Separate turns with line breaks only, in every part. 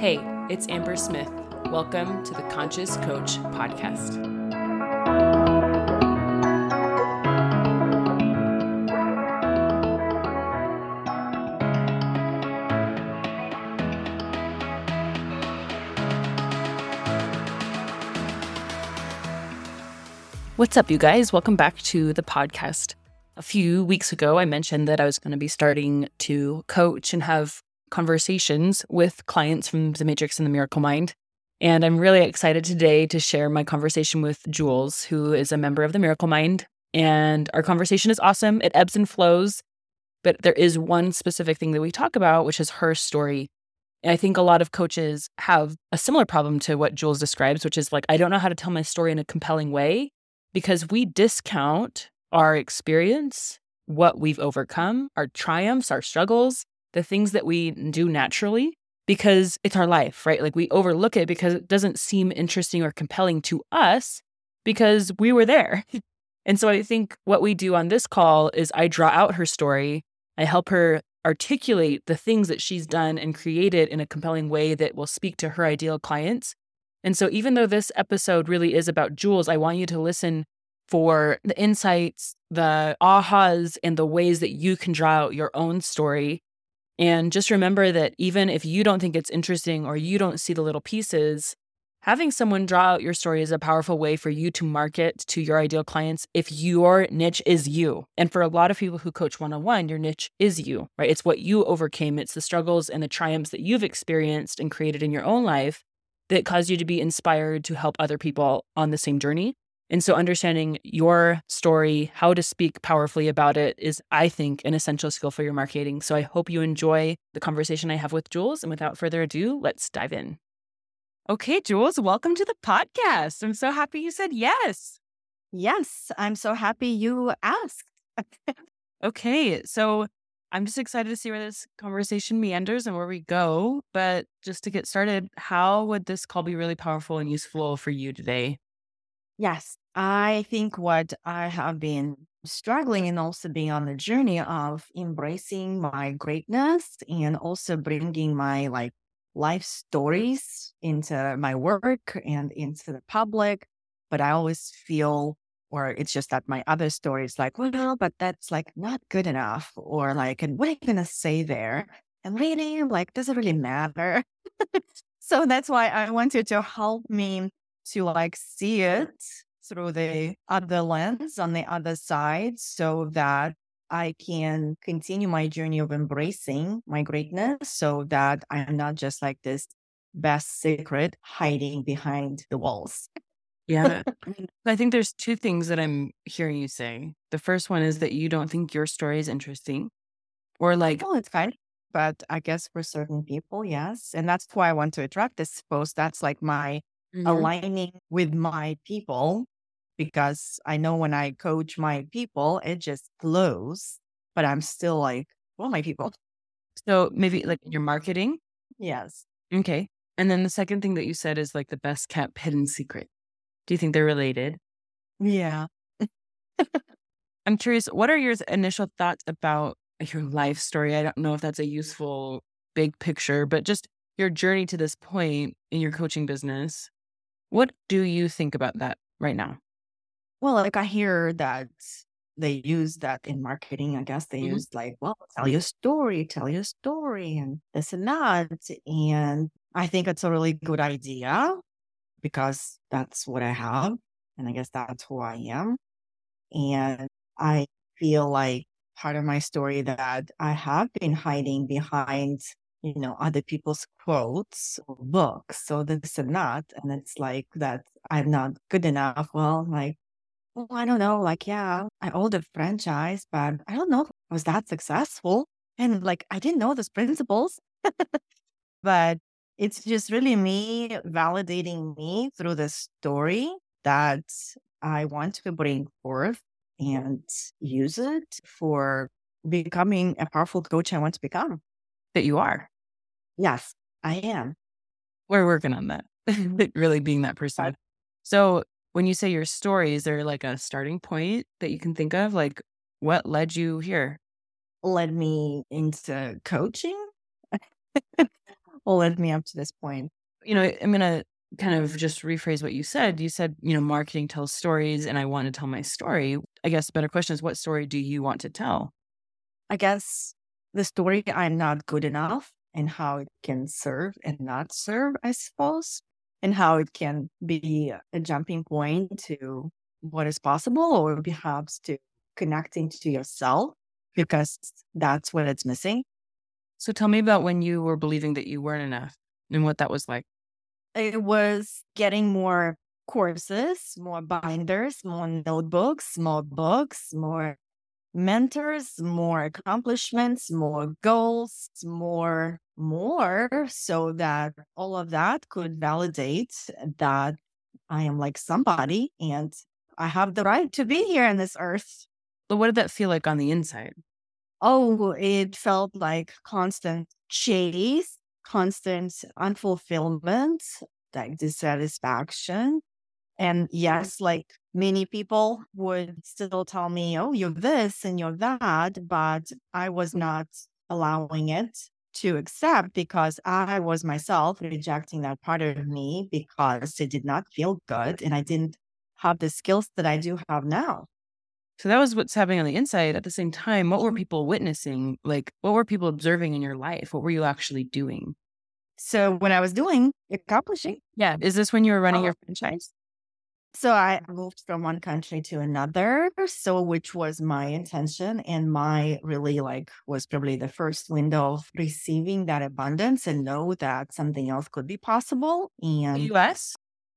Hey, it's Amber Smith. Welcome to the Conscious Coach Podcast. What's up, you guys? Welcome back to the podcast. A few weeks ago, I mentioned that I was going to be starting to coach and have conversations with clients from the Matrix and the Miracle Mind. And I'm really excited today to share my conversation with Jules, who is a member of the Miracle Mind. And our conversation is awesome. It ebbs and flows, but there is one specific thing that we talk about, which is her story. And I think a lot of coaches have a similar problem to what Jules describes, which is like, I don't know how to tell my story in a compelling way because we discount our experience, what we've overcome, our triumphs, our struggles, the things that we do naturally because it's our life, right? Like we overlook it because it doesn't seem interesting or compelling to us because we were there. and so I think what we do on this call is I draw out her story, I help her articulate the things that she's done and created in a compelling way that will speak to her ideal clients. And so even though this episode really is about Jules, I want you to listen for the insights, the ahas, and the ways that you can draw out your own story and just remember that even if you don't think it's interesting or you don't see the little pieces, having someone draw out your story is a powerful way for you to market to your ideal clients if your niche is you. And for a lot of people who coach one on one, your niche is you, right? It's what you overcame, it's the struggles and the triumphs that you've experienced and created in your own life that cause you to be inspired to help other people on the same journey. And so, understanding your story, how to speak powerfully about it is, I think, an essential skill for your marketing. So, I hope you enjoy the conversation I have with Jules. And without further ado, let's dive in. Okay, Jules, welcome to the podcast. I'm so happy you said yes.
Yes, I'm so happy you asked.
okay, so I'm just excited to see where this conversation meanders and where we go. But just to get started, how would this call be really powerful and useful for you today?
Yes, I think what I have been struggling and also being on the journey of embracing my greatness and also bringing my like life stories into my work and into the public. But I always feel, or it's just that my other stories like, well, but that's like not good enough. Or like, and what are you going to say there? And really, like, does it really matter? so that's why I wanted to help me to like see it through the other lens on the other side so that I can continue my journey of embracing my greatness so that I'm not just like this best secret hiding behind the walls.
Yeah. Mm. I think there's two things that I'm hearing you say. The first one is that you don't think your story is interesting or like,
oh, it's fine. But I guess for certain people, yes. And that's why I want to attract this post. That's like my mm-hmm. aligning with my people because I know when I coach my people, it just flows, but I'm still like, well, my people.
So maybe like your marketing?
Yes.
Okay. And then the second thing that you said is like the best kept hidden secret. Do you think they're related?
Yeah.
I'm curious, what are your initial thoughts about your life story? I don't know if that's a useful big picture, but just your journey to this point in your coaching business. What do you think about that right now?
Well, like I hear that they use that in marketing. I guess they mm-hmm. use like, well, tell your story, tell your story, and this and that. And I think it's a really good idea because that's what I have. And I guess that's who I am. And I feel like part of my story that I have been hiding behind you know, other people's quotes or mm. books, so this and that. And it's like that I'm not good enough. Well, like, well, I don't know. Like, yeah, I owned a franchise, but I don't know I was that successful. And like, I didn't know those principles. but it's just really me validating me through the story that I want to bring forth and use it for becoming a powerful coach I want to become
that you are.
Yes, I am.
We're working on that. Mm-hmm. really being that person. So when you say your story, is there like a starting point that you can think of? Like what led you here?
Led me into coaching. all led me up to this point.
You know, I'm going to kind of just rephrase what you said. You said, you know, marketing tells stories and I want to tell my story. I guess the better question is what story do you want to tell?
I guess the story I'm not good enough and how it can serve and not serve, I suppose, and how it can be a jumping point to what is possible or perhaps to connecting to yourself because that's what it's missing.
So tell me about when you were believing that you weren't enough and what that was like.
It was getting more courses, more binders, more notebooks, more books, more mentors, more accomplishments, more goals, more, more, so that all of that could validate that I am like somebody and I have the right to be here on this earth.
But what did that feel like on the inside?
Oh, it felt like constant chase, constant unfulfillment, like dissatisfaction. And yes, like many people would still tell me, oh, you're this and you're that, but I was not allowing it to accept because I was myself rejecting that part of me because it did not feel good and I didn't have the skills that I do have now.
So that was what's happening on the inside. At the same time, what were
Mm-hmm.
people witnessing? Like, what were people observing in your life? What were you actually doing?
So when I was doing accomplishing,
Yeah. Is this when you were running
Oh.
your franchise?
So I moved from one country to another. So which was my intention and my really like was probably the first window of receiving that abundance and know that something else could be possible. And
US?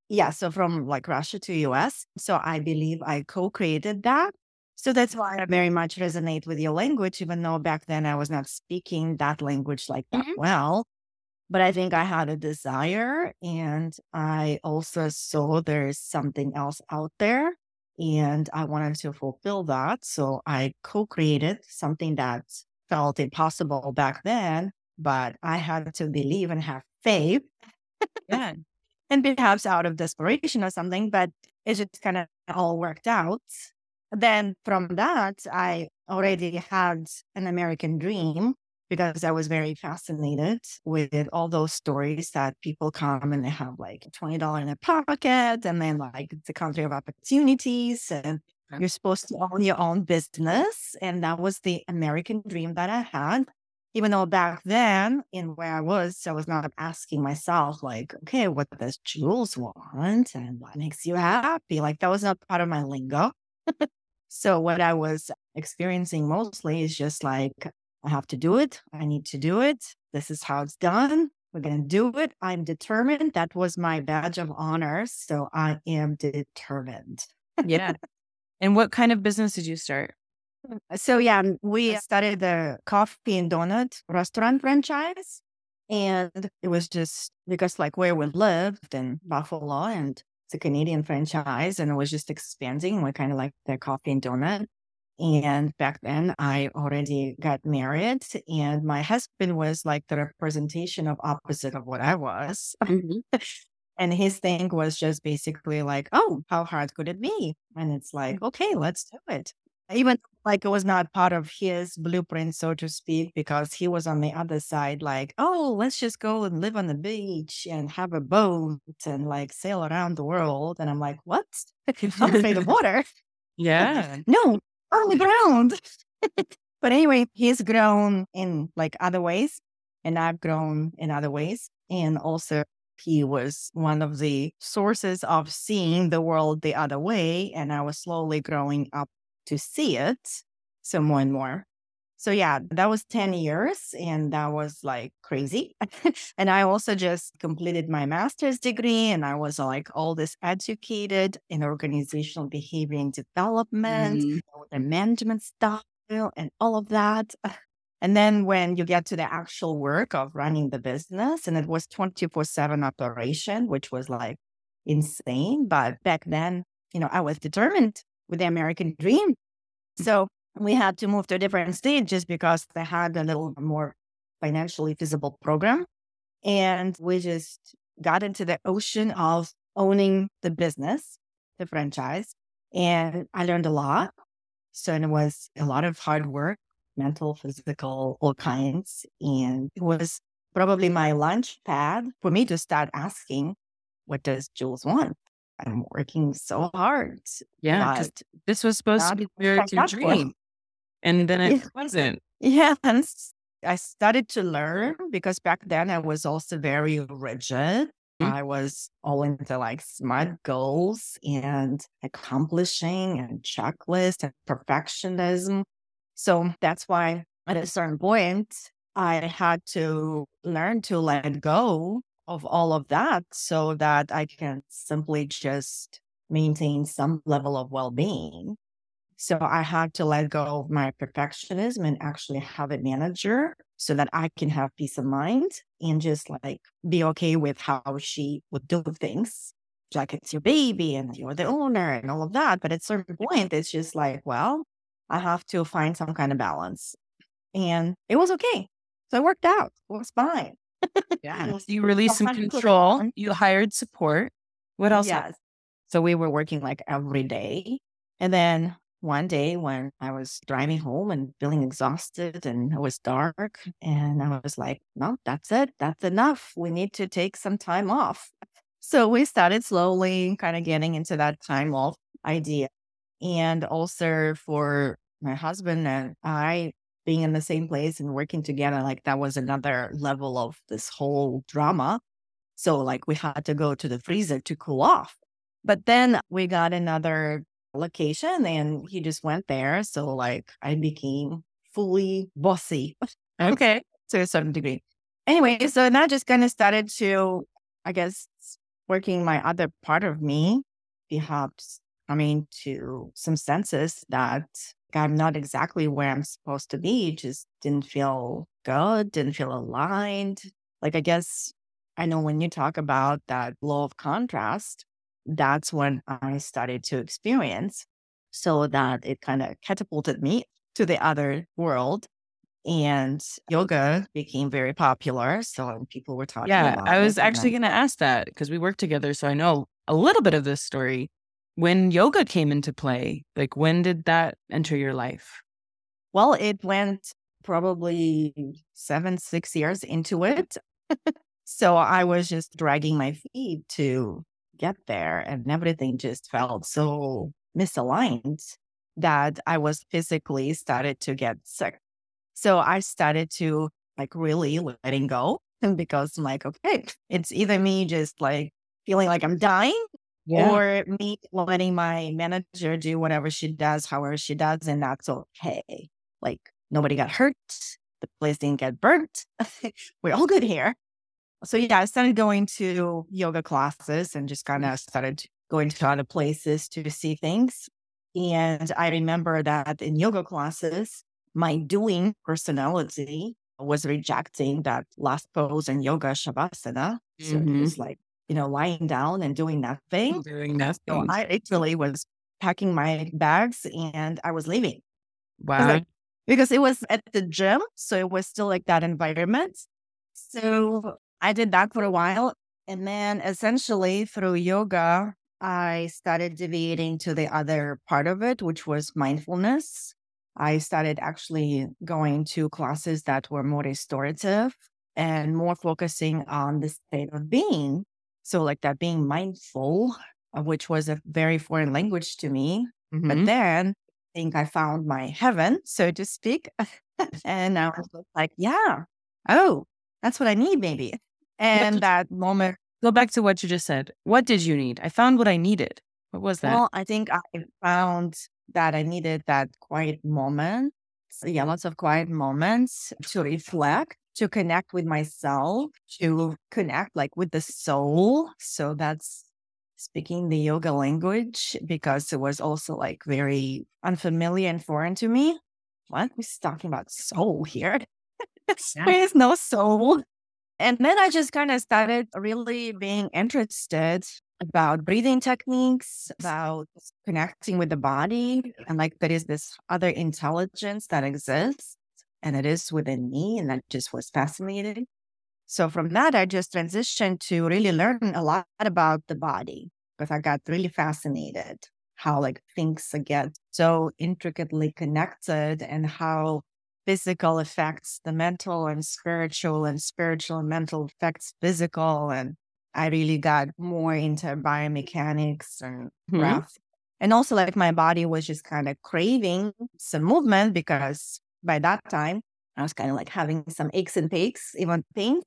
yeah, so from like Russia to US. So I believe I co-created that. So that's why I very much resonate with your language, even though back then I was not speaking that language like that
Mhm.
well. But I think I had a desire and I also saw there's something else out there and I wanted to fulfill that. So I co-created something that felt impossible back then, but I had to believe and have faith
Yeah.
and perhaps out of desperation or something, but it just kind of all worked out. Then from that, I already had an American dream because I was very fascinated with all those stories that people come and they have like $20 in their pocket and then like it's a country of opportunities and you're supposed to own your own business. And that was the American dream that I had even though back then in where I was, I was not asking myself, like, okay, what does Jules want and what makes you happy? Like, that was not part of my lingo. so, what I was experiencing mostly is just like, I have to do it. I need to do it. This is how it's done. We're going to do it. I'm determined. That was my badge of honor. So, I am determined.
Yeah. and what kind of business did you start?
So yeah, we uh-huh. started the coffee and donut restaurant franchise. And it was just because like where we lived in Buffalo and it's a Canadian franchise and it was just expanding. We kind of like the coffee and donut. And back then I already got married and my husband was like the representation of opposite of what I was. Mm-hmm. and his thing was just basically like, oh, how hard could it be? And it's like, mm-hmm. okay, let's do it. Even like it was not part of his blueprint, so to speak, because he was on the other side, like, oh, let's just go and live on the beach and have a boat and like sail around the world. And I'm like, what? I'm afraid of water.
Yeah.
No, Oh, on the ground. but anyway, he's grown in like other ways, and I've grown in other ways. And also, he was one of the sources of seeing the world the other way. And I was slowly growing up to see it. So more and more. So yeah, that was 10 years and that was like crazy. and I also just completed my master's degree and I was like all this educated in organizational behavior and development,
Mhm.
the management style and all of that. And then when you get to the actual work of running the business, and it was 24 7 operation, which was like insane. But back then, you know, I was determined with the American dream. So we had to move to a different state just because they had a little more financially feasible program. And we just got into the ocean of owning the business, the franchise. And I learned a lot. So it was a lot of hard work, mental, physical, all kinds. And it was probably my launch pad for me to start asking, what does Jules want? I'm working so hard.
Yeah. This was supposed to be your to dream. And then it
Yeah.
wasn't.
Yeah, and I started to learn because back then I was also very rigid.
Mm.
I was all into like smart goals and accomplishing and checklist and perfectionism. So that's why at a certain point, I had to learn to let go of all of that so that I can simply just maintain some level of well being. So I had to let go of my perfectionism and actually have a manager so that I can have peace of mind and just like be okay with how she would do things. Like it's your baby and you're the owner and all of that. But at a certain point, it's just like, well, I have to find some kind of balance. And it was okay. So it worked out. It was fine.
Yeah. You released some control. You hired support. What else?
Yes. So we were working like every day. And then one day when I was driving home and feeling exhausted and it was dark, and I was like, no, that's it. That's enough. We need to take some time off. So we started slowly kind of getting into that time off idea. And also for my husband and I being in the same place and working together, like that was another level of this whole drama. So like we had to go to the freezer to cool off. But then we got another location and he just went there. So like I became fully bossy
Okay.
to a certain degree. Anyway, so that just kind of started to, I guess, working my other part of me, perhaps coming to some senses that I'm not exactly where I'm supposed to be, just didn't feel good, didn't feel aligned. Like, I guess I know when you talk about that law of contrast, that's when I started to experience. So that it kind of catapulted me to the other world. And yoga became very popular. So people were talking
Yeah. I was actually going to ask that because we work together. So I know a little bit of this story. When yoga came into play, like when did that enter your life?
Well, it went probably seven, six years into it. so I was just dragging my feet to get there, and everything just felt so misaligned that I was physically started to get sick. So I started to like really letting go because I'm like, okay, it's either me just like feeling like I'm dying or me letting my manager do whatever she does, however she does, and that's okay. Like nobody got hurt, the place didn't get burnt. We're all good here. So yeah, I started going to yoga classes and just kind of started going to other places to see things. And I remember that in yoga classes, my doing personality was rejecting that last pose in yoga shavasana. So it
Mhm.
was like, you know, lying down and doing nothing.
doing
So
nothing.
I literally was packing my bags and I was leaving
wow.
like- because it was at the gym. So it was still like that environment. So I did that for a while. And then essentially through yoga, I started deviating to the other part of it, which was mindfulness. I started actually going to classes that were more restorative and more focusing on the state of being. So, like that being mindful, uh, which was a very foreign language to me. But
Mhm.
then I think I found my heaven, so to speak. and I was like, yeah, oh, that's what I need, maybe. And that moment,
Go back to what you just said. What did you need? I found what I needed. What was that?
well, I think I found that I needed that quiet moment. Yeah, lots of quiet moments to reflect, to connect with myself, to connect like with the soul. So that's speaking the yoga language because it was also like very unfamiliar and foreign to me. What? We're talking about soul here. There is no soul. And then I just kind of started really being interested about breathing techniques, about connecting with the body. And like there is this other intelligence that exists and it is within me. And that just was fascinating. So from that, I just transitioned to really learn a lot about the body because I got really fascinated how like things get so intricately connected and how physical affects the mental and spiritual and spiritual and mental affects physical. And I really got more into biomechanics and mm-hmm. breath. And also like my body was just kind of craving some movement because by that time I was kind of like having some aches and pains, even pain,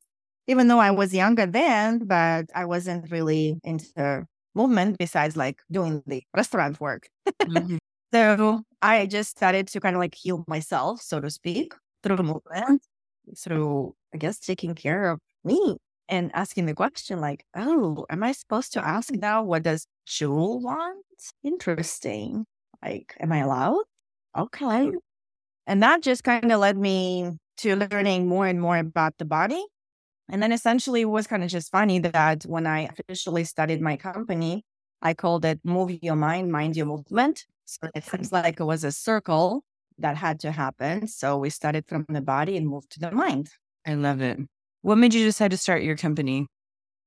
even though I was younger then, but I wasn't really into movement besides like doing the restaurant work. mm-hmm. So I just started to kind of like heal myself, so to speak, through movement, through, I guess, taking care of me and asking the question like, oh, am I supposed to ask now what does Jewel want? Interesting. Like, am I allowed? Okay. And that just kind of led me to learning more and more about the body. And then essentially it was kind of just funny that when I officially started my company, I called it Move Your Mind, Mind Your Movement. So it seems like it was a circle that had to happen. So we started from the body and moved to the mind.
I love it. What made you decide to start your company?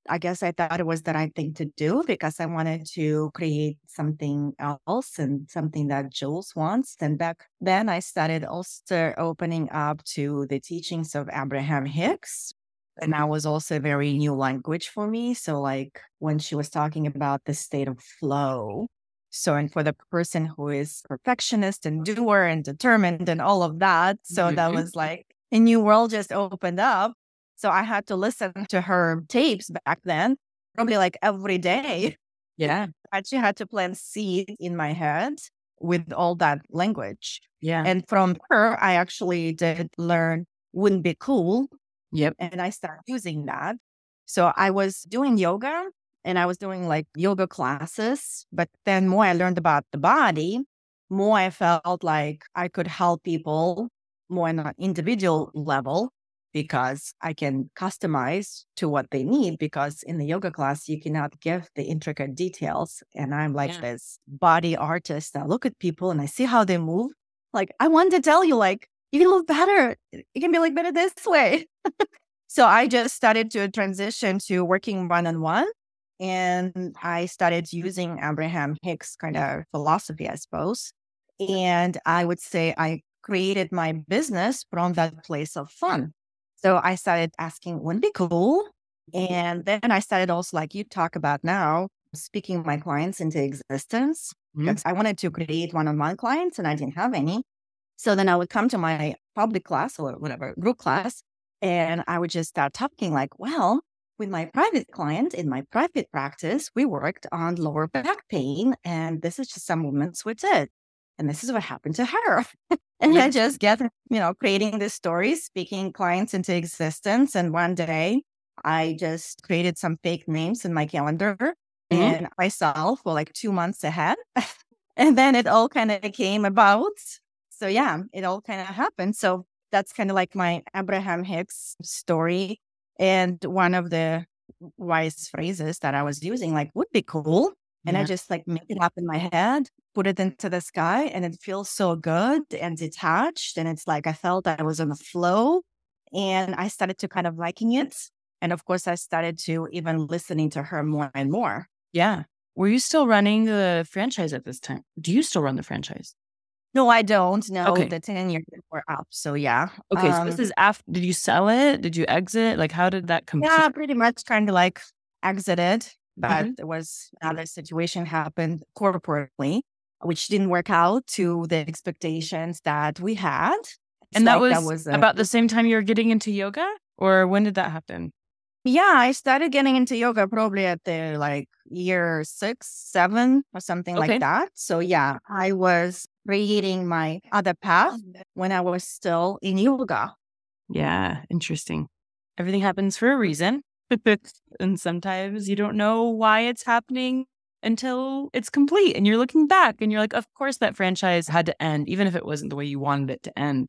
I guess I thought it was the right thing to do because I wanted to create something else and something that Jules wants. And back then I started also opening up to the teachings of Abraham Hicks. And that was also a very new language for me. So like when she was talking about the state of flow. So, and for the person who is perfectionist and doer and determined and all of that. So mm-hmm. that was like a new world just opened up so I had to listen to her tapes back then, probably like every day.
Yeah.
I actually had to plant seed in my head with all that language.
Yeah.
And from her, I actually did learn wouldn't be cool.
Yep.
And I started using that. So I was doing yoga and I was doing like yoga classes. But then more I learned about the body, more I felt like I could help people more on an individual level because I can customize to what they need. Because in the yoga class, you cannot give the intricate details. And I'm like yeah. this body artist. I look at people and I see how they move. Like, I want to tell you, like, you can move better. You can be like better this way. so I just started to transition to working one on one. And I started using Abraham Hicks kind of philosophy, I suppose. And I would say I created my business from that place of fun so I started asking, wouldn't it be cool? And then I started also, like you talk about now, speaking my clients into existence mm-hmm. because I wanted to create one on one clients and I didn't have any. So then I would come to my public class or whatever group class and I would just start talking like, well, with my private client in my private practice, we worked on lower back pain. And this is just some movements we did. And this is what happened to her. and I just get, you know, creating this story, speaking clients into existence. And one day I just created some fake names in my calendar mm-hmm. and myself for like two months ahead. and then it all kind of came about. So yeah, it all kind of happened. So that's kind of like my Abraham Hicks story. And one of the wise phrases that I was using, like, would be cool and yeah. I just like make it up in my head, put it into the sky, and it feels so good and detached. And it's like I felt that I was on the flow. And I started to kind of liking it. And of course, I started to even listening to her more and more.
Yeah. Were you still running the franchise at this time? Do you still run the franchise?
No, I don't. No, okay. the 10 years were up. So yeah.
Okay. Um, so this um is after, did you sell it? Did you exit? Like, how did that come?
Yeah, pretty much kind of like exited but mm-hmm. there was another situation happened corporately, which didn't work out to the expectations that we had.
And that, like was that was a, about the same time you were getting into yoga, or when did that happen?
Yeah, I started getting into yoga probably at the like year six, seven, or something okay. like that. So yeah, I was creating my other path when I was still in yoga.
Yeah, interesting. Everything happens for a reason. and sometimes you don't know why it's happening until it's complete and you're looking back and you're like, of course that franchise had to end, even if it wasn't the way you wanted it to end.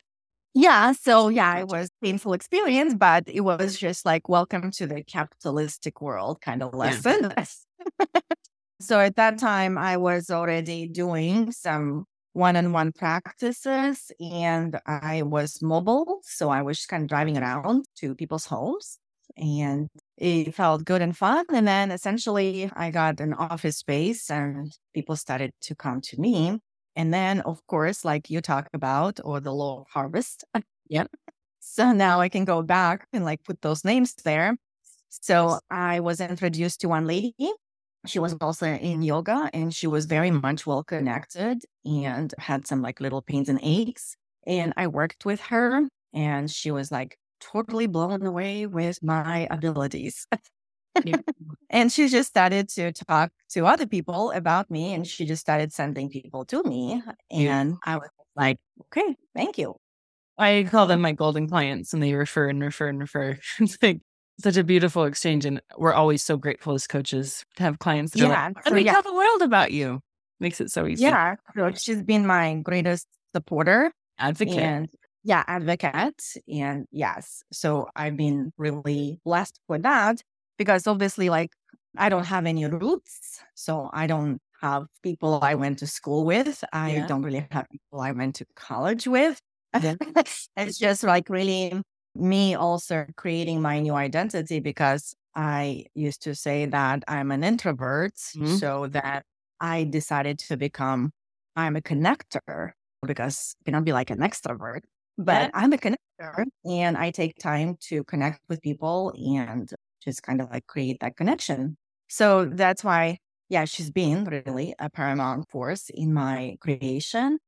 Yeah. So yeah, it was painful experience, but it was just like welcome to the capitalistic world kind of lesson. Yeah. so at that time I was already doing some one-on-one practices and I was mobile. So I was just kind of driving around to people's homes and it felt good and fun. And then essentially, I got an office space and people started to come to me. And then, of course, like you talk about, or the law of harvest.
Yep.
So now I can go back and like put those names there. So I was introduced to one lady. She was also in yoga and she was very much well connected and had some like little pains and aches. And I worked with her and she was like totally blown away with my abilities.
Yeah.
and she just started to talk to other people about me and she just started sending people to me.
Yeah.
And I was like, okay, thank you.
I call them my golden clients and they refer and refer and refer. It's like such a beautiful exchange. And we're always so grateful as coaches to have clients that are
Yeah.
like,
So
let me
yeah,
tell the world about you. Makes it so easy.
yeah. So she's been my greatest supporter
Advocate.
and yeah, advocate. And yes, so I've been really blessed for that because obviously, like, I don't have any roots. So I don't have people I went to school with. I
Yeah.
don't really have people I went to college with.
Yeah.
it's just like really me also creating my new identity because I used to say that I'm an introvert.
Mhm.
So that I decided to become, I'm a connector because I cannot be like an extrovert, but
Yeah.
I'm a connector and I take time to connect with people and just kind of like create that connection. So that's why, yeah, she's been really a paramount force in my creation.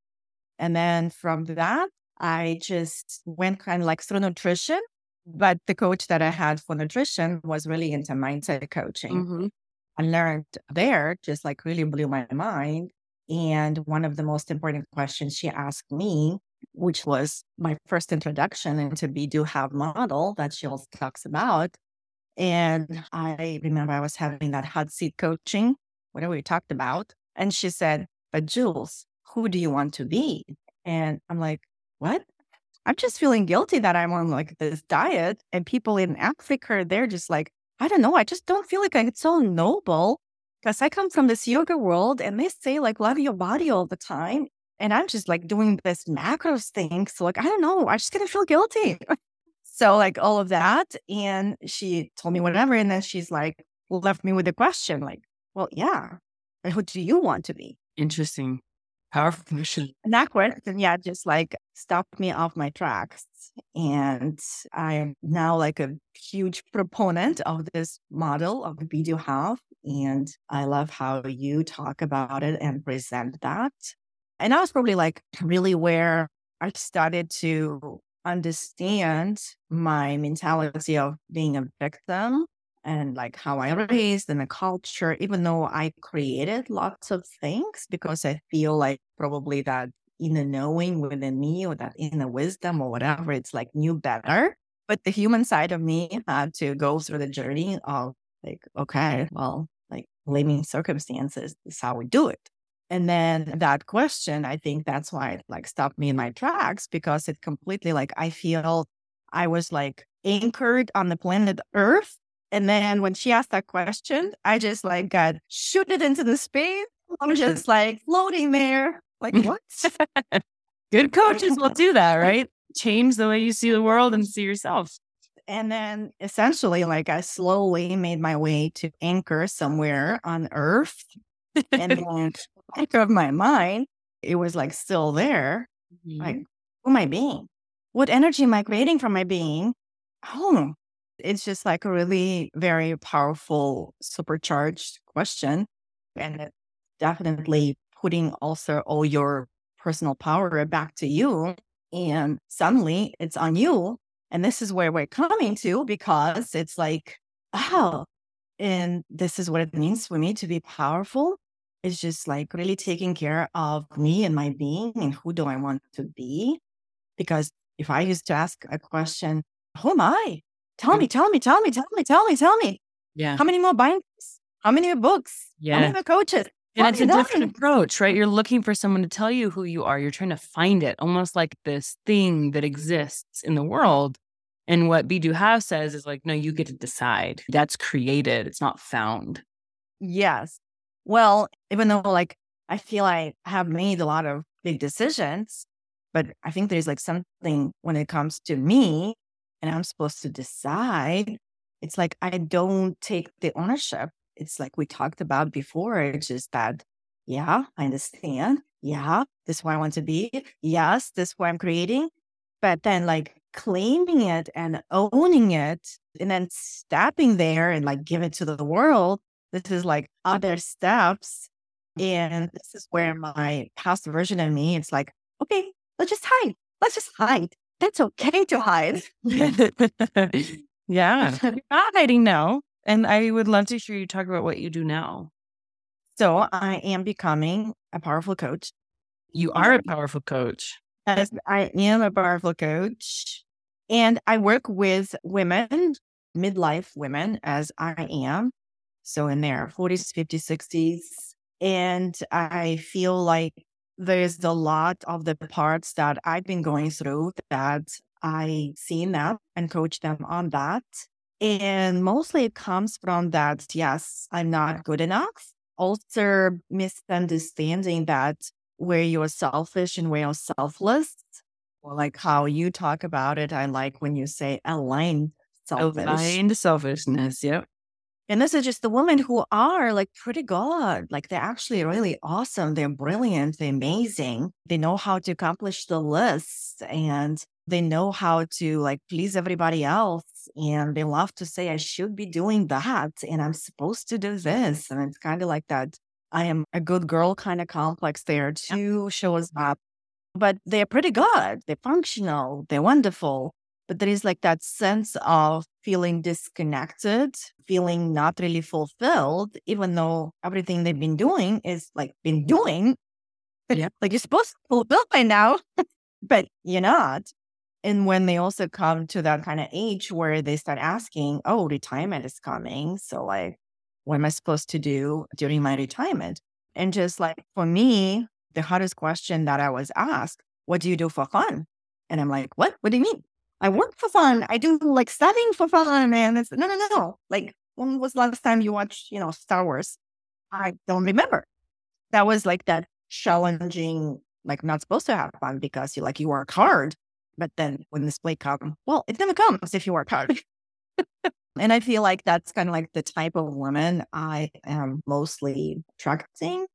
And then from that, I just went kind of like through nutrition. But the coach that I had for nutrition was really into mindset coaching.
Mhm.
I learned there just like really blew my mind. And one of the most important questions she asked me, which was my first introduction into Be Do Have model that she also talks about. And I remember I was having that hot seat coaching, whatever we talked about. And she said, But Jules, who do you want to be? And I'm like, What? I'm just feeling guilty that I'm on like this diet. And people in Africa, they're just like, I don't know. I just don't feel like it's so noble because I come from this yoga world and they say like love your body all the time. And I'm just like doing this macros thing. So like, I don't know. I just gonna feel guilty. so like all of that. And she told me whatever. And then she's like, left me with a question like, well, yeah. Who do you want to be?
Interesting. Powerful question.
And that question, yeah, just like stopped me off my tracks. And I am now like a huge proponent of this model of the Do Have. And I love how you talk about it and present that. And that was probably like really where I started to understand my mentality of being a victim and like how I raised in the culture, even though I created lots of things because I feel like probably that inner knowing within me or that inner wisdom or whatever, it's like knew better. But the human side of me had to go through the journey of like, okay, well, like blaming circumstances is how we do it. And then that question, I think that's why it like stopped me in my tracks because it completely like I feel I was like anchored on the planet Earth. And then when she asked that question, I just like got shooted into the space. I'm just like floating there. Like what?
Good coaches will do that, right? Change the way you see the world and see yourself.
and then essentially like I slowly made my way to anchor somewhere on Earth. And then anchor of my mind, it was like still there. Mm-hmm. Like, who am I being? What energy am I creating from my being? Oh, it's just like a really very powerful, supercharged question. And it definitely putting also all your personal power back to you. And suddenly it's on you. And this is where we're coming to because it's like, oh, and this is what it means for me to be powerful. It's just like really taking care of me and my being and who do I want to be. Because if I used to ask a question, who am I? Tell me, tell me, tell me, tell me, tell me, tell me.
Yeah.
How many more binders? How many more books?
Yeah.
How many more coaches?
And it's a different approach, right? You're looking for someone to tell you who you are. You're trying to find it, almost like this thing that exists in the world. And what Be Do Have says is like, no, you get to decide. That's created, it's not found.
Yes. Well, even though like I feel I have made a lot of big decisions, but I think there's like something when it comes to me and I'm supposed to decide. It's like I don't take the ownership. It's like we talked about before. It's just that, yeah, I understand. yeah, this is where I want to be. Yes, this is what I'm creating. But then like claiming it and owning it and then stepping there and like give it to the world. This is like other steps. And this is where my past version of me, it's like, okay, let's just hide. Let's just hide. That's okay to hide.
yeah. You're not hiding now. And I would love to hear you talk about what you do now.
So I am becoming a powerful coach.
You are a powerful coach.
Yes, I am a powerful coach. And I work with women, midlife women, as I am. So in their 40s, 50s, 60s. And I feel like there's a lot of the parts that I've been going through that I seen them and coach them on that. And mostly it comes from that, yes, I'm not good enough. Also misunderstanding that where you're selfish and where you're selfless. Or like how you talk about it. I like when you say aligned selfish.
Aligned selfishness. Yep.
And this is just the women who are like pretty good. Like they're actually really awesome. They're brilliant. They're amazing. They know how to accomplish the list and they know how to like please everybody else. And they love to say, I should be doing that. And I'm supposed to do this. And it's kind of like that I am a good girl kind of complex there too shows up. But they're pretty good. They're functional. They're wonderful. But there is like that sense of feeling disconnected, feeling not really fulfilled, even though everything they've been doing is like been doing. Yeah. Like you're supposed to fulfill by now, but you're not. And when they also come to that kind of age where they start asking, oh, retirement is coming. So, like, what am I supposed to do during my retirement? And just like for me, the hardest question that I was asked, what do you do for fun? And I'm like, what? What do you mean? I work for fun. I do like studying for fun, man. It's no, no, no. Like, when was the last time you watched, you know, Star Wars? I don't remember. That was like that challenging, like not supposed to have fun because you like you work hard. But then when this play comes, well, it's gonna come if you work hard. And I feel like that's kind of like the type of woman I am mostly attracting.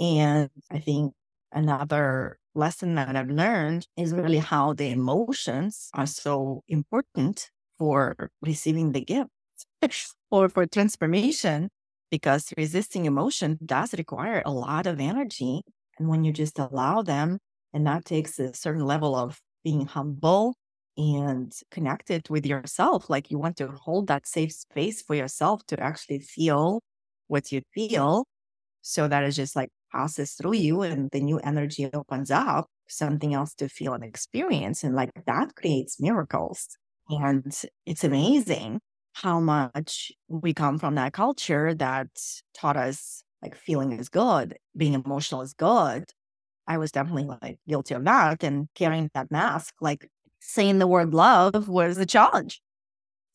And I think another lesson that I've learned is really how the emotions are so important for receiving the gift or for transformation, because resisting emotion does require a lot of energy. And when you just allow them, and that takes a certain level of being humble and connected with yourself. Like you want to hold that safe space for yourself to actually feel what you feel so that it just like passes through you and the new energy opens up something else to feel and experience. And like that creates miracles. And it's amazing how much we come from that culture that taught us like feeling is good, being emotional is good. I was definitely like guilty of that and carrying that mask. Like saying the word love was a challenge.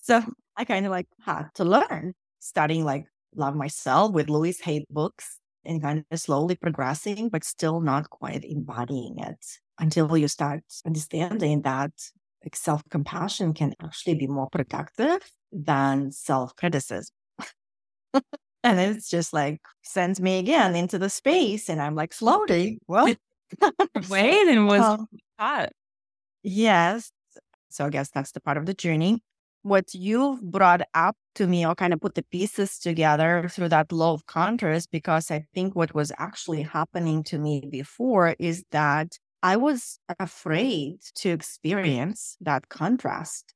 So I kind of like had to learn studying like love myself with Louise Hay books and kind of slowly progressing, but still not quite embodying it until you start understanding that like self compassion can actually be more productive than self criticism. and it's just like sends me again into the space, and I'm like slowly, well,
wait, and was um, hot.
Yes. So I guess that's the part of the journey. What you've brought up to me, I'll kind of put the pieces together through that law of contrast, because I think what was actually happening to me before is that I was afraid to experience that contrast.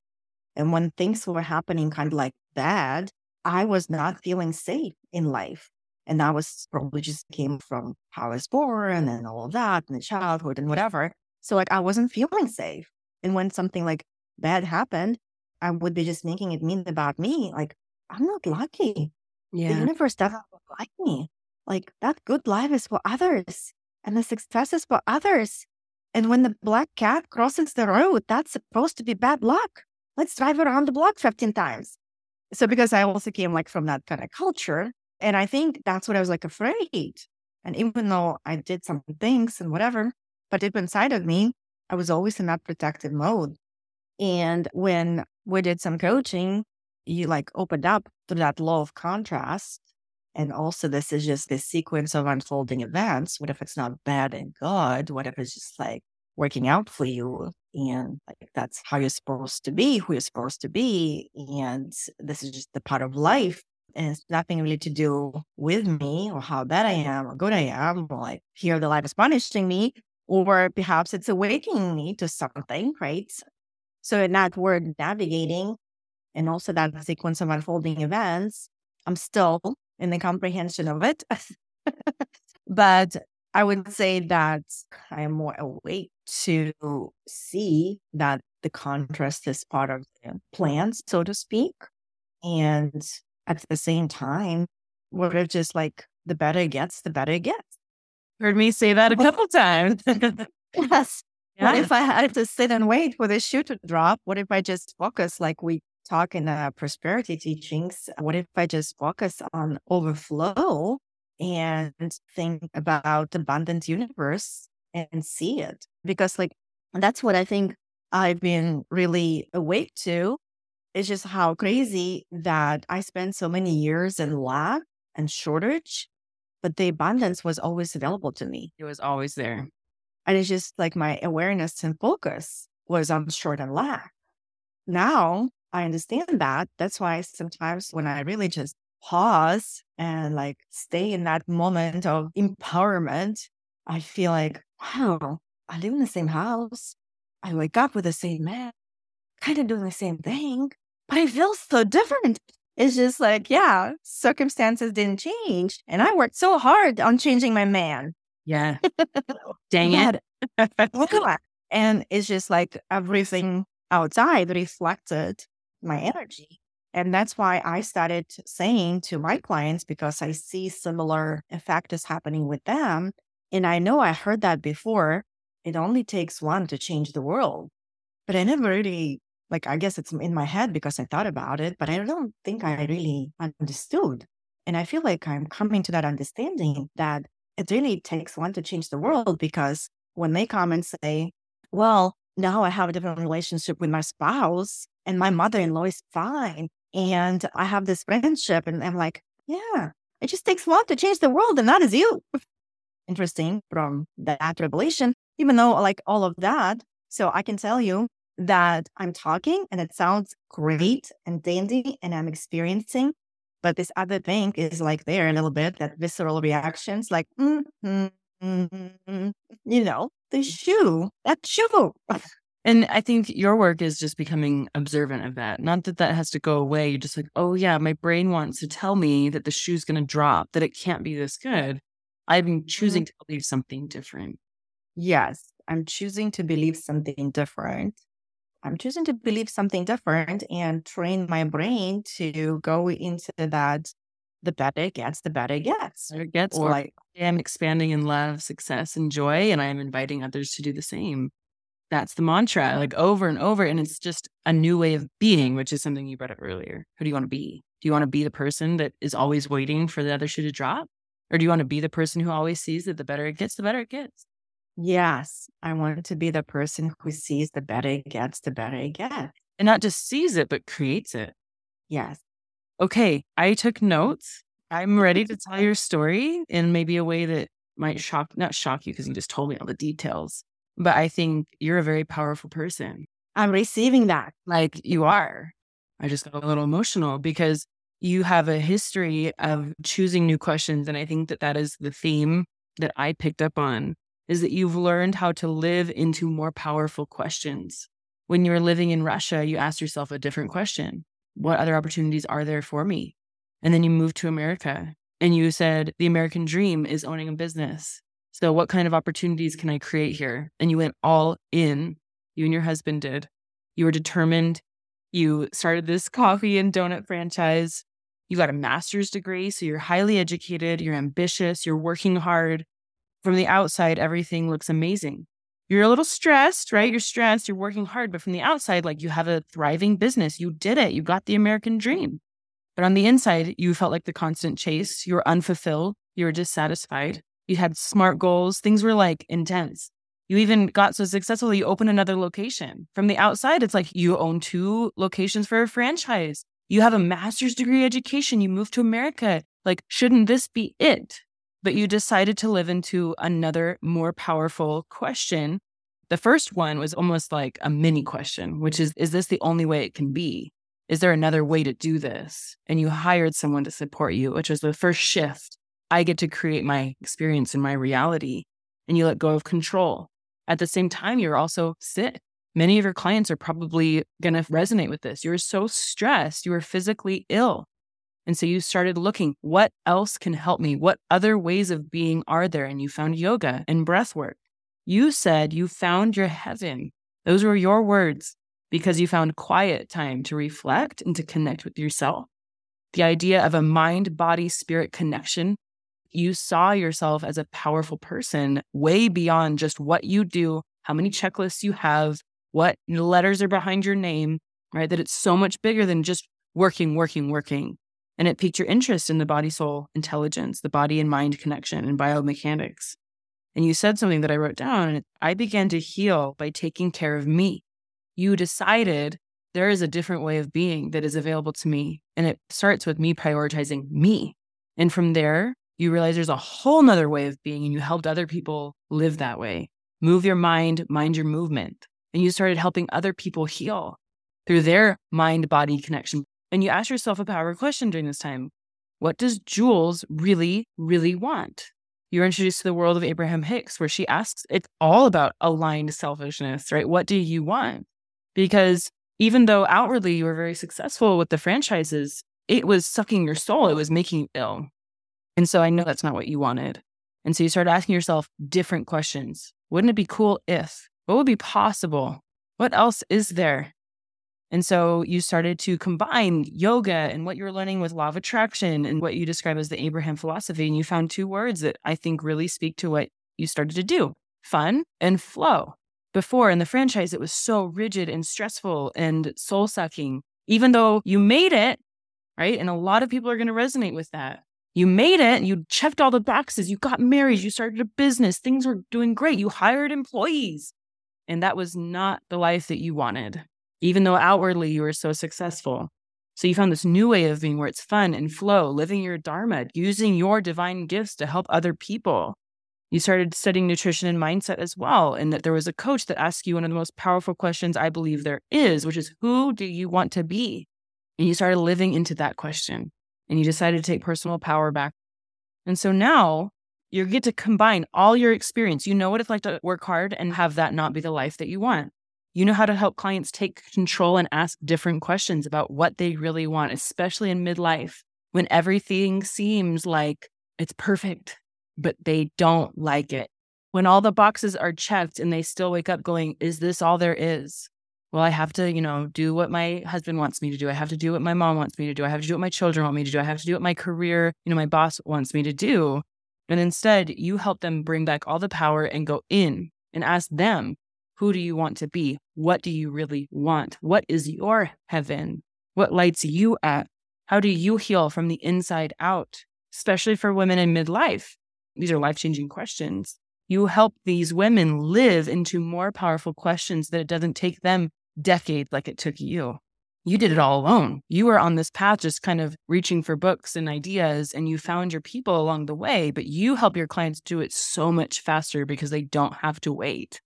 And when things were happening kind of like bad, I was not feeling safe in life. And that was probably just came from how I was born and all of that and the childhood and whatever. So like I wasn't feeling safe. And when something like bad happened, I would be just making it mean about me. Like, I'm not lucky. Yeah. The universe doesn't like me. Like that good life is for others and the success is for others. And when the black cat crosses the road, that's supposed to be bad luck. Let's drive around the block 15 times. So because I also came like from that kind of culture. And I think that's what I was like afraid. And even though I did some things and whatever, but deep inside of me, I was always in that protective mode. And when we did some coaching, you like opened up to that law of contrast. And also, this is just this sequence of unfolding events. What if it's not bad and good? What if it's just like working out for you? And like that's how you're supposed to be, who you're supposed to be. And this is just the part of life. And it's nothing really to do with me or how bad I am or good I am, or like here the life is punishing me, or perhaps it's awakening me to something, right? So in that word navigating and also that sequence of unfolding events, I'm still in the comprehension of it. but I would say that I am more awake to see that the contrast is part of the plan, so to speak. And at the same time, what if just like the better it gets, the better it gets?
Heard me say that a couple times.
yes. Yeah. What if I had to sit and wait for the shoe to drop? What if I just focus like we talk in the prosperity teachings? What if I just focus on overflow and think about the abundant universe and see it? Because like that's what I think I've been really awake to. It's just how crazy that I spent so many years in lack and shortage, but the abundance was always available to me.
It was always there.
And it's just like my awareness and focus was on short and lack. Now I understand that. That's why sometimes when I really just pause and like stay in that moment of empowerment, I feel like, wow, I live in the same house. I wake up with the same man, kind of doing the same thing, but I feel so different. It's just like, yeah, circumstances didn't change. And I worked so hard on changing my man.
Yeah. Dang it.
and it's just like everything outside reflected my energy. And that's why I started saying to my clients, because I see similar effects happening with them. And I know I heard that before. It only takes one to change the world. But I never really, like, I guess it's in my head because I thought about it, but I don't think I really understood. And I feel like I'm coming to that understanding that it really takes one to change the world because when they come and say, well, now I have a different relationship with my spouse and my mother in law is fine. And I have this friendship. And I'm like, yeah, it just takes one to change the world. And that is you. Interesting from that revelation, even though like all of that. So I can tell you that I'm talking and it sounds great and dandy and I'm experiencing but this other thing is like there a little bit, that visceral reactions, like, mm-hmm, mm-hmm, you know, the shoe, that shoe.
And I think your work is just becoming observant of that. Not that that has to go away. You're just like, oh, yeah, my brain wants to tell me that the shoe's going to drop, that it can't be this good. I'm mm-hmm. choosing to believe something different.
Yes, I'm choosing to believe something different. I'm choosing to believe something different and train my brain to go into that. The better it gets, the better it gets.
It gets. Or like I am expanding in love, success, and joy, and I am inviting others to do the same. That's the mantra, like over and over. And it's just a new way of being, which is something you brought up earlier. Who do you want to be? Do you want to be the person that is always waiting for the other shoe to drop? Or do you want to be the person who always sees that the better it gets, the better it gets?
Yes, I want to be the person who sees the better it gets, the better it gets.
And not just sees it, but creates it.
Yes.
Okay, I took notes. I'm mm-hmm. ready to tell your story in maybe a way that might shock, not shock you because you just told me all the details, but I think you're a very powerful person.
I'm receiving that.
Like you are. I just got a little emotional because you have a history of choosing new questions. And I think that that is the theme that I picked up on is that you've learned how to live into more powerful questions. When you're living in Russia, you ask yourself a different question What other opportunities are there for me? And then you moved to America and you said, The American dream is owning a business. So, what kind of opportunities can I create here? And you went all in. You and your husband did. You were determined. You started this coffee and donut franchise. You got a master's degree. So, you're highly educated, you're ambitious, you're working hard from the outside, everything looks amazing. You're a little stressed, right? You're stressed, you're working hard, but from the outside, like you have a thriving business. You did it. You got the American dream. But on the inside, you felt like the constant chase. You were unfulfilled. You were dissatisfied. You had smart goals. Things were like intense. You even got so successful, you opened another location. From the outside, it's like you own two locations for a franchise. You have a master's degree education. You moved to America. Like, shouldn't this be it? But you decided to live into another more powerful question. The first one was almost like a mini question, which is Is this the only way it can be? Is there another way to do this? And you hired someone to support you, which was the first shift. I get to create my experience and my reality, and you let go of control. At the same time, you're also sick. Many of your clients are probably going to resonate with this. You're so stressed, you are physically ill. And so you started looking, what else can help me? What other ways of being are there? And you found yoga and breath work. You said you found your heaven. Those were your words because you found quiet time to reflect and to connect with yourself. The idea of a mind, body, spirit connection. You saw yourself as a powerful person way beyond just what you do, how many checklists you have, what letters are behind your name, right? That it's so much bigger than just working, working, working. And it piqued your interest in the body soul intelligence, the body and mind connection, and biomechanics. And you said something that I wrote down, and I began to heal by taking care of me. You decided there is a different way of being that is available to me. And it starts with me prioritizing me. And from there, you realize there's a whole nother way of being, and you helped other people live that way. Move your mind, mind your movement. And you started helping other people heal through their mind body connection. And you ask yourself a power question during this time What does Jewels really, really want? You're introduced to the world of Abraham Hicks, where she asks, it's all about aligned selfishness, right? What do you want? Because even though outwardly you were very successful with the franchises, it was sucking your soul, it was making you ill. And so I know that's not what you wanted. And so you start asking yourself different questions. Wouldn't it be cool if? What would be possible? What else is there? And so you started to combine yoga and what you were learning with law of attraction and what you describe as the Abraham philosophy. And you found two words that I think really speak to what you started to do fun and flow. Before in the franchise, it was so rigid and stressful and soul sucking, even though you made it, right? And a lot of people are going to resonate with that. You made it, you checked all the boxes, you got married, you started a business, things were doing great, you hired employees. And that was not the life that you wanted even though outwardly you were so successful. So you found this new way of being where it's fun and flow, living your dharma, using your divine gifts to help other people. You started studying nutrition and mindset as well, and that there was a coach that asked you one of the most powerful questions I believe there is, which is who do you want to be? And you started living into that question and you decided to take personal power back. And so now you get to combine all your experience. You know what it's like to work hard and have that not be the life that you want. You know how to help clients take control and ask different questions about what they really want, especially in midlife when everything seems like it's perfect, but they don't like it. When all the boxes are checked and they still wake up going, Is this all there is? Well, I have to, you know, do what my husband wants me to do. I have to do what my mom wants me to do. I have to do what my children want me to do. I have to do what my career, you know, my boss wants me to do. And instead, you help them bring back all the power and go in and ask them, who do you want to be? What do you really want? What is your heaven? What lights you up? How do you heal from the inside out, especially for women in midlife? These are life changing questions. You help these women live into more powerful questions that it doesn't take them decades like it took you. You did it all alone. You were on this path, just kind of reaching for books and ideas, and you found your people along the way, but you help your clients do it so much faster because they don't have to wait.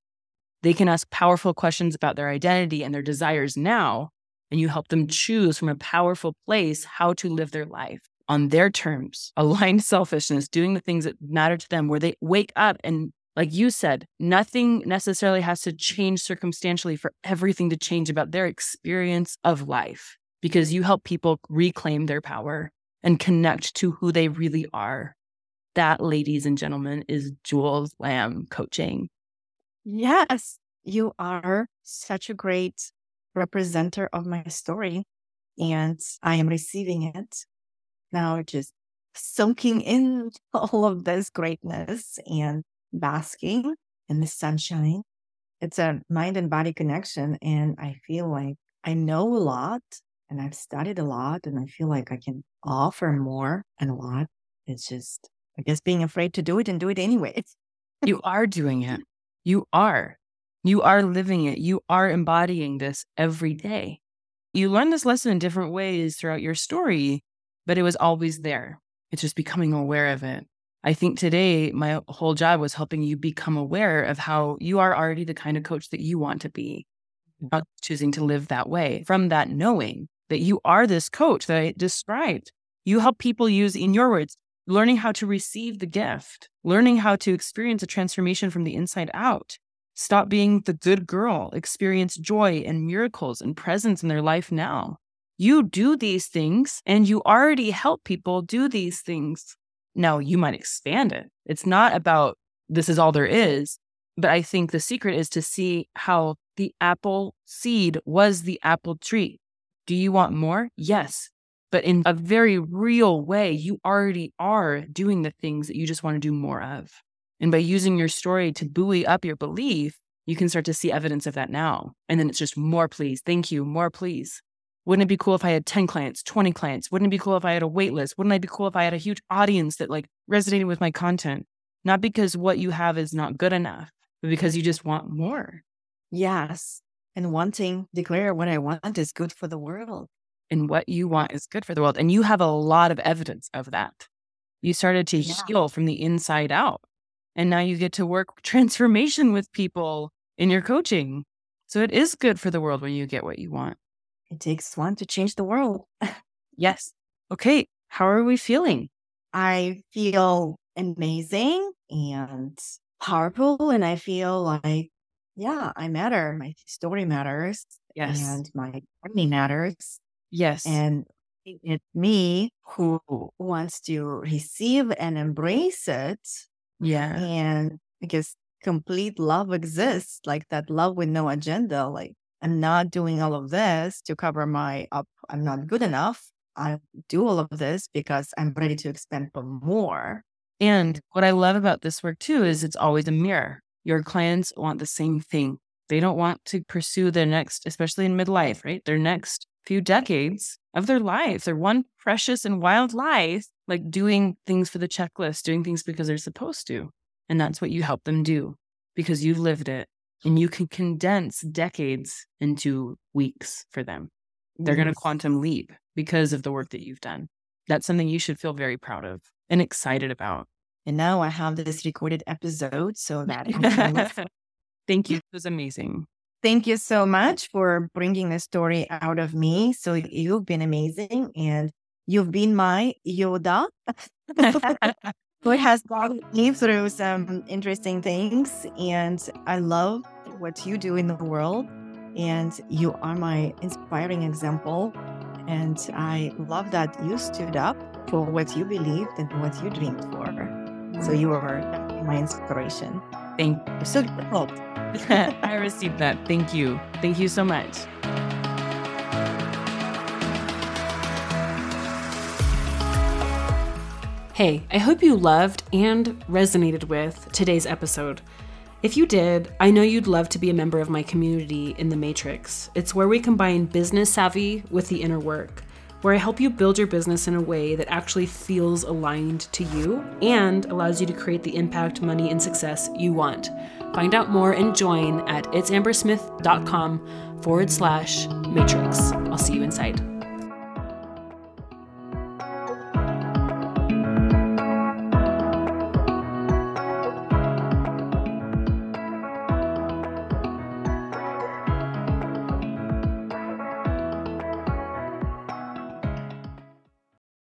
They can ask powerful questions about their identity and their desires now, and you help them choose from a powerful place how to live their life on their terms, aligned selfishness, doing the things that matter to them, where they wake up and like you said, nothing necessarily has to change circumstantially for everything to change about their experience of life because you help people reclaim their power and connect to who they really are. That, ladies and gentlemen, is Jewels Lamb coaching.
Yes, you are such a great representer of my story, and I am receiving it now, just soaking in all of this greatness and basking in the sunshine. It's a mind and body connection, and I feel like I know a lot and I've studied a lot, and I feel like I can offer more and a lot. It's just, I guess, being afraid to do it and do it anyway.
you are doing it. You are. You are living it. You are embodying this every day. You learn this lesson in different ways throughout your story, but it was always there. It's just becoming aware of it. I think today my whole job was helping you become aware of how you are already the kind of coach that you want to be, mm-hmm. about choosing to live that way. From that knowing that you are this coach that I described, you help people use, in your words, learning how to receive the gift, learning how to experience a transformation from the inside out. Stop being the good girl, experience joy and miracles and presence in their life now. You do these things and you already help people do these things. Now, you might expand it. It's not about this is all there is, but I think the secret is to see how the apple seed was the apple tree. Do you want more? Yes. But in a very real way, you already are doing the things that you just want to do more of. And by using your story to buoy up your belief, you can start to see evidence of that now. And then it's just more, please. Thank you. More, please. Wouldn't it be cool if I had 10 clients, 20 clients? Wouldn't it be cool if I had a wait list? Wouldn't it be cool if I had a huge audience that like resonated with my content? Not because what you have is not good enough, but because you just want more.
Yes. And wanting, declare what I want is good for the world
and what you want is good for the world. And you have a lot of evidence of that. You started to yeah. heal from the inside out. And now you get to work transformation with people in your coaching. So it is good for the world when you get what you want.
It takes one to change the world.
yes. Okay. How are we feeling?
I feel amazing and powerful. And I feel like, yeah, I matter. My story matters.
Yes.
And my journey matters.
Yes.
And it's me who wants to receive and embrace it.
Yeah.
And because complete love exists, like that love with no agenda. Like I'm not doing all of this to cover my up. I'm not good enough. I do all of this because I'm ready to expand for more.
And what I love about this work too is it's always a mirror. Your clients want the same thing. They don't want to pursue their next, especially in midlife, right? Their next few decades of their lives, their one precious and wild life, like doing things for the checklist, doing things because they're supposed to. And that's what you help them do because you've lived it and you can condense decades into weeks for them. They're yes. going to quantum leap because of the work that you've done. That's something you should feel very proud of and excited about.
And now I have this recorded episode so that
Thank you. It was amazing.
Thank you so much for bringing the story out of me. So you've been amazing and you've been my Yoda who has gone me through some interesting things. And I love what you do in the world. And you are my inspiring example. And I love that you stood up for what you believed and what you dreamed for. So mm-hmm. you are my inspiration.
Thank you.
So.
I received that. Thank you. Thank you so much. Hey, I hope you loved and resonated with today's episode. If you did, I know you'd love to be a member of my community in the Matrix. It's where we combine business savvy with the inner work where I help you build your business in a way that actually feels aligned to you and allows you to create the impact, money, and success you want. Find out more and join at itsambersmith.com forward slash matrix. I'll see you inside.